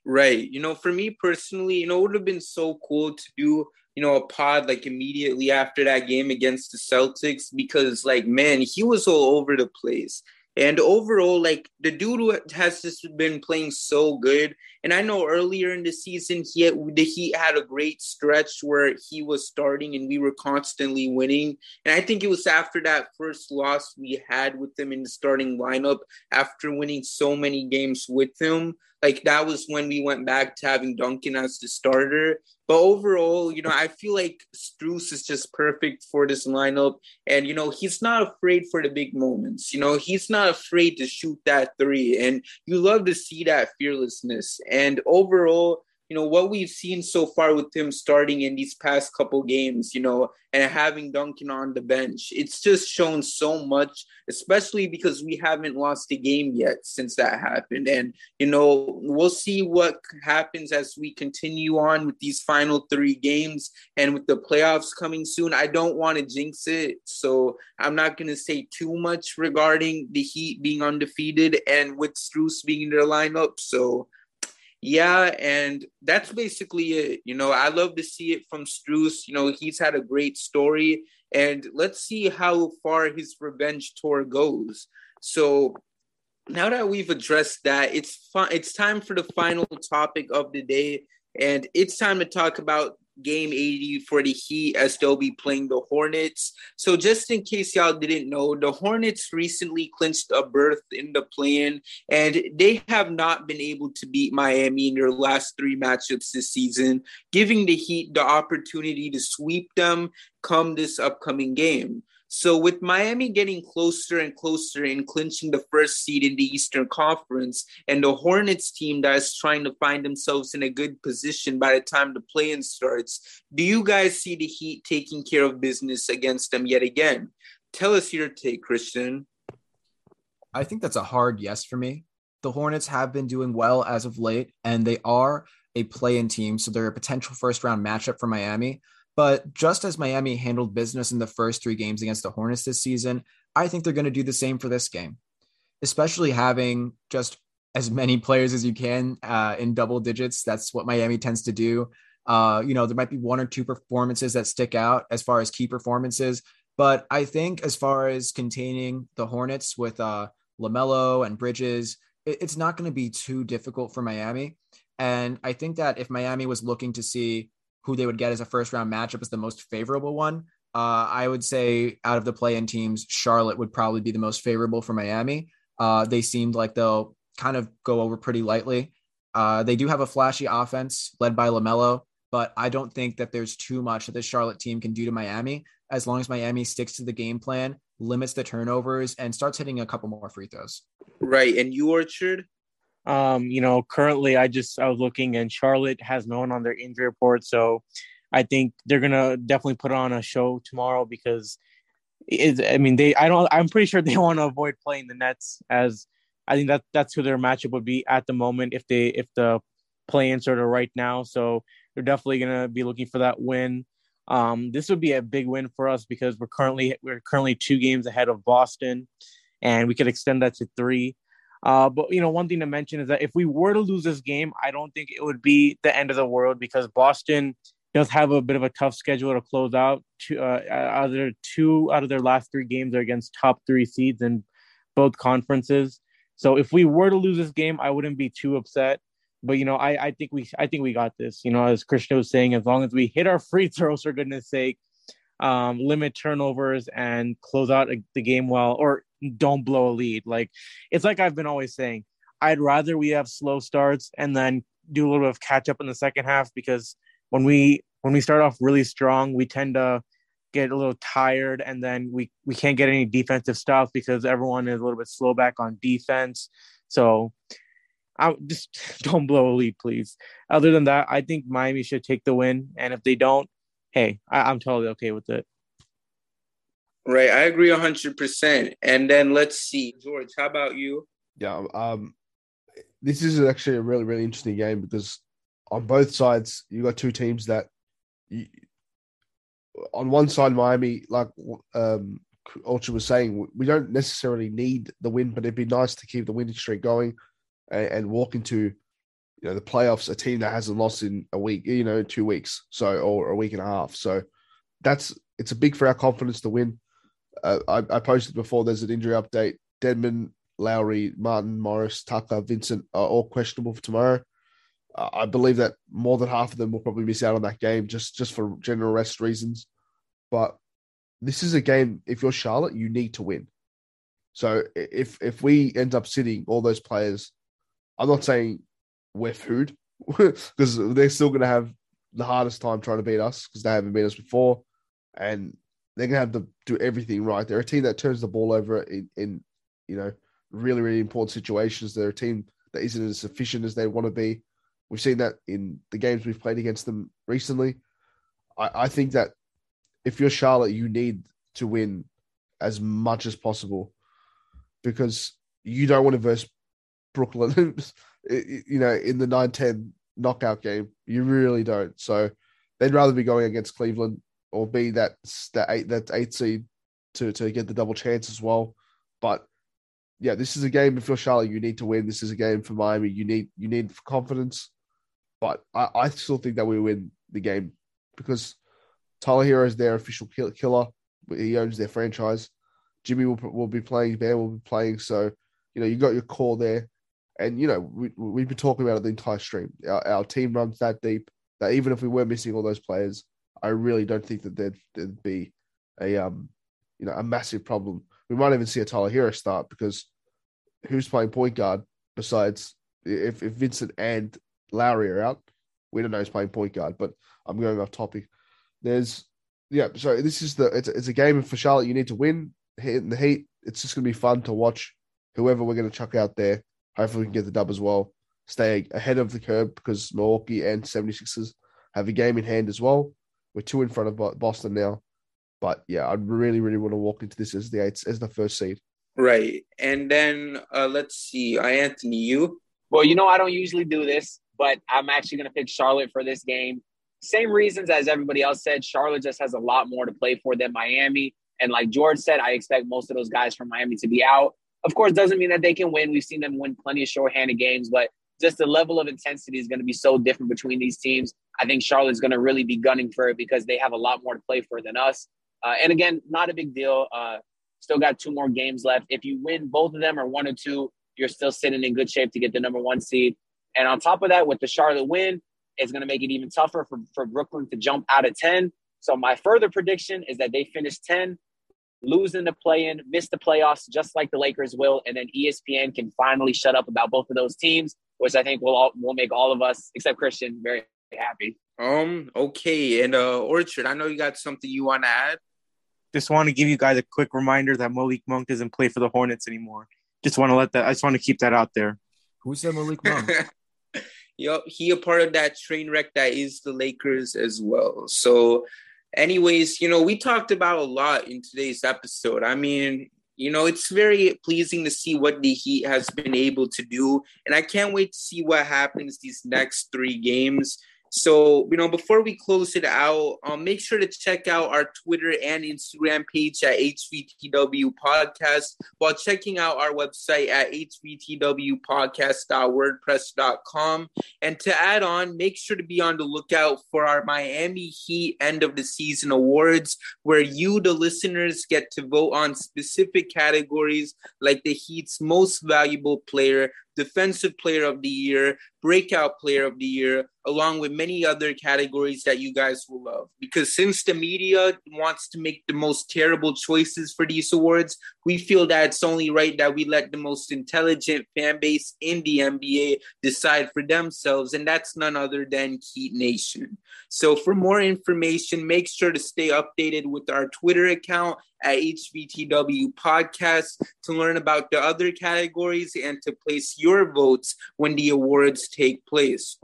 Right. You know, for me personally, you know, it would have been so cool to do, you know, a pod like immediately after that game against the Celtics because, like, man, he was all over the place. And overall, like the dude has just been playing so good. And I know earlier in the season, he had, he had a great stretch where he was starting and we were constantly winning. And I think it was after that first loss we had with him in the starting lineup, after winning so many games with him, like that was when we went back to having Duncan as the starter. But overall, you know, I feel like Strus is just perfect for this lineup. And, you know, he's not afraid for the big moments. You know, he's not afraid to shoot that three. And you love to see that fearlessness. And overall, you know what we've seen so far with him starting in these past couple games, you know, and having Duncan on the bench, it's just shown so much, especially because we haven't lost a game yet since that happened. And you know, we'll see what happens as we continue on with these final three games and with the playoffs coming soon. I don't want to jinx it, so I'm not going to say too much regarding the Heat being undefeated and with Strus being in their lineup. So yeah, and that's basically it. You know, I love to see it from Strus. You know, he's had a great story, and let's see how far his revenge tour goes. So now that we've addressed that, it's fun. It's time for the final topic of the day, and it's time to talk about game 80 for the Heat as they'll be playing the Hornets. So, just in case y'all didn't know, the Hornets recently clinched a berth in the play-in, and they have not been able to beat Miami in their last three matchups this season, giving the Heat the opportunity to sweep them come this upcoming game. So with Miami getting closer and closer in clinching the first seed in the Eastern Conference, and the Hornets team that is trying to find themselves in a good position by the time the play-in starts, do you guys see the Heat taking care of business against them yet again? Tell us your take, Christian. I think that's a hard yes for me. The Hornets have been doing well as of late, and they are a play-in team, so they're a potential first-round matchup for Miami. But just as Miami handled business in the first three games against the Hornets this season, I think they're going to do the same for this game, especially having just as many players as you can uh, in double digits. That's what Miami tends to do. Uh, you know, there might be one or two performances that stick out as far as key performances, but I think as far as containing the Hornets with uh, LaMelo and Bridges, it, it's not going to be too difficult for Miami. And I think that if Miami was looking to see who they would get as a first round matchup is the most favorable one. Uh, I would say out of the play in teams, Charlotte would probably be the most favorable for Miami. Uh, they seemed like they'll kind of go over pretty lightly. Uh, they do have a flashy offense led by LaMelo, but I don't think that there's too much that this Charlotte team can do to Miami as long as Miami sticks to the game plan, limits the turnovers, and starts hitting a couple more free throws. Right. And you, Orchard? Um, you know, currently I just I was looking and Charlotte has no one on their injury report, so I think they're gonna definitely put on a show tomorrow because it, I mean they I don't I'm pretty sure they want to avoid playing the Nets as I think that that's who their matchup would be at the moment if they if the play in sort of right now. So they're definitely gonna be looking for that win. Um, this would be a big win for us because we're currently we're currently two games ahead of Boston, and we could extend that to three. Uh, but you know, one thing to mention is that if we were to lose this game, I don't think it would be the end of the world because Boston does have a bit of a tough schedule to close out. Two, uh, two out of their last three games are against top three seeds in both conferences. So if we were to lose this game, I wouldn't be too upset. But you know, I, I think we I think we got this. You know, as Krishna was saying, as long as we hit our free throws, for goodness sake, um, limit turnovers and close out the game well, or don't blow a lead. Like it's like I've been always saying, I'd rather we have slow starts and then do a little bit of catch up in the second half because when we when we start off really strong, we tend to get a little tired and then we we can't get any defensive stuff because everyone is a little bit slow back on defense. So I just don't blow a lead, please. Other than that, I think Miami should take the win, and if they don't, hey, I, am totally okay with it. Right, I agree hundred percent. And then let's see, George, how about you? Yeah, um, this is actually a really really interesting game because on both sides you got two teams that, you, on one side Miami, like um, Ultra was saying, we don't necessarily need the win, but it'd be nice to keep the winning streak going and, and walk into you know the playoffs a team that hasn't lost in a week, you know, two weeks, so or a week and a half. So that's it's a big for our confidence to win. Uh, I, I posted before. There's an injury update. Dedmon, Lowry, Martin, Morris, Tucker, Vincent are all questionable for tomorrow. Uh, I believe that more than half of them will probably miss out on that game just just for general rest reasons. But this is a game. If you're Charlotte, you need to win. So if if we end up sitting all those players I'm not saying we're food because they're still going to have the hardest time trying to beat us because they haven't beat us before, and they're to have to do everything right. They're a team that turns the ball over in, in you know really really important situations. They're a team that isn't as efficient as they want to be. We've seen that in the games we've played against them recently. I, I think that if you're Charlotte, you need to win as much as possible because you don't want to verse Brooklyn, you know, in the 9 10 knockout game. You really don't. So they'd rather be going against Cleveland or be that that eight that eight seed to to get the double chance as well. But yeah, this is a game if you're Charlotte, you need to win. This is a game for Miami. You need you need confidence. But I, I still think that we win the game because Tyler Herro is their official killer. He owns their franchise. Jimmy will will be playing. Bam will be playing. So you know you got your core there. And you know, we we've been talking about it the entire stream. Our, our team runs that deep that even if we were missing all those players, I really don't think that there'd, there'd be a um you know a massive problem. We might even see a Tyler Herro start because who's playing point guard besides if, if Vincent and Lowry are out, we don't know who's playing point guard. But I'm going off topic. There's yeah, so this is the it's, it's a game for Charlotte. You need to win. Hitting the Heat, it's just gonna be fun to watch. Whoever we're gonna chuck out there, Hopefully, we can get the dub as well. Stay ahead of the curve because Milwaukee and 76ers have a game in hand as well. We're two in front of Boston now. But yeah, I really, really want to walk into this as the eighth, as the first seed. Right. And then uh, let's see. I Anthony, you? Well, you know, I don't usually do this, but I'm actually going to pick Charlotte for this game. Same reasons as everybody else said. Charlotte just has a lot more to play for than Miami. And like George said, I expect most of those guys from Miami to be out. Of course, doesn't mean that they can win. We've seen them win plenty of shorthanded games, but just the level of intensity is going to be so different between these teams. I think Charlotte's going to really be gunning for it because they have a lot more to play for than us. Uh, and again, not a big deal. Uh, still got two more games left. If you win both of them or one or two, you're still sitting in good shape to get the number one seed. And on top of that, with the Charlotte win, it's going to make it even tougher for, for Brooklyn to jump out of 10. So my further prediction is that they finish 10 losing the play-in, miss the playoffs, just like the Lakers will, and then ESPN can finally shut up about both of those teams, which I think will all, will make all of us, except Christian, very happy. Um. Okay. And uh, Orchard, I know you got something you want to add. Just want to give you guys a quick reminder that Malik Monk doesn't play for the Hornets anymore. Just want to let that. I just want to keep that out there. Who said Malik Monk? yep, he a part of that train wreck that is the Lakers as well. So anyways, you know, we talked about a lot in today's episode. I mean, you know, it's very pleasing to see what the Heat has been able to do. And I can't wait to see what happens these next three games. So, you know, before we close it out, um, make sure to check out our Twitter and Instagram page at HVTW Podcast while checking out our website at HVTWpodcast.wordpress.com. And to add on, make sure to be on the lookout for our Miami Heat end of the season awards, where you, the listeners, get to vote on specific categories like the Heat's most valuable player, defensive player of the year, breakout player of the year, along with many other categories that you guys will love. Because since the media wants to make the most terrible choices for these awards, we feel that it's only right that we let the most intelligent fan base in the NBA decide for themselves, and that's none other than Heat Nation. So for more information, make sure to stay updated with our Twitter account at HVTW Podcast to learn about the other categories and to place your votes when the awards take place.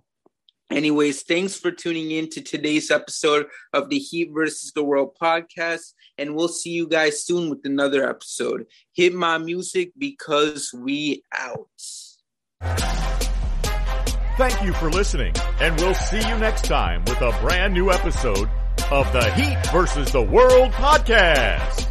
Anyways, thanks for tuning in to today's episode of the Heat versus the World podcast. And we'll see you guys soon with another episode. Hit my music because we out. Thank you for listening, and we'll see you next time with a brand new episode of the Heat versus the World podcast.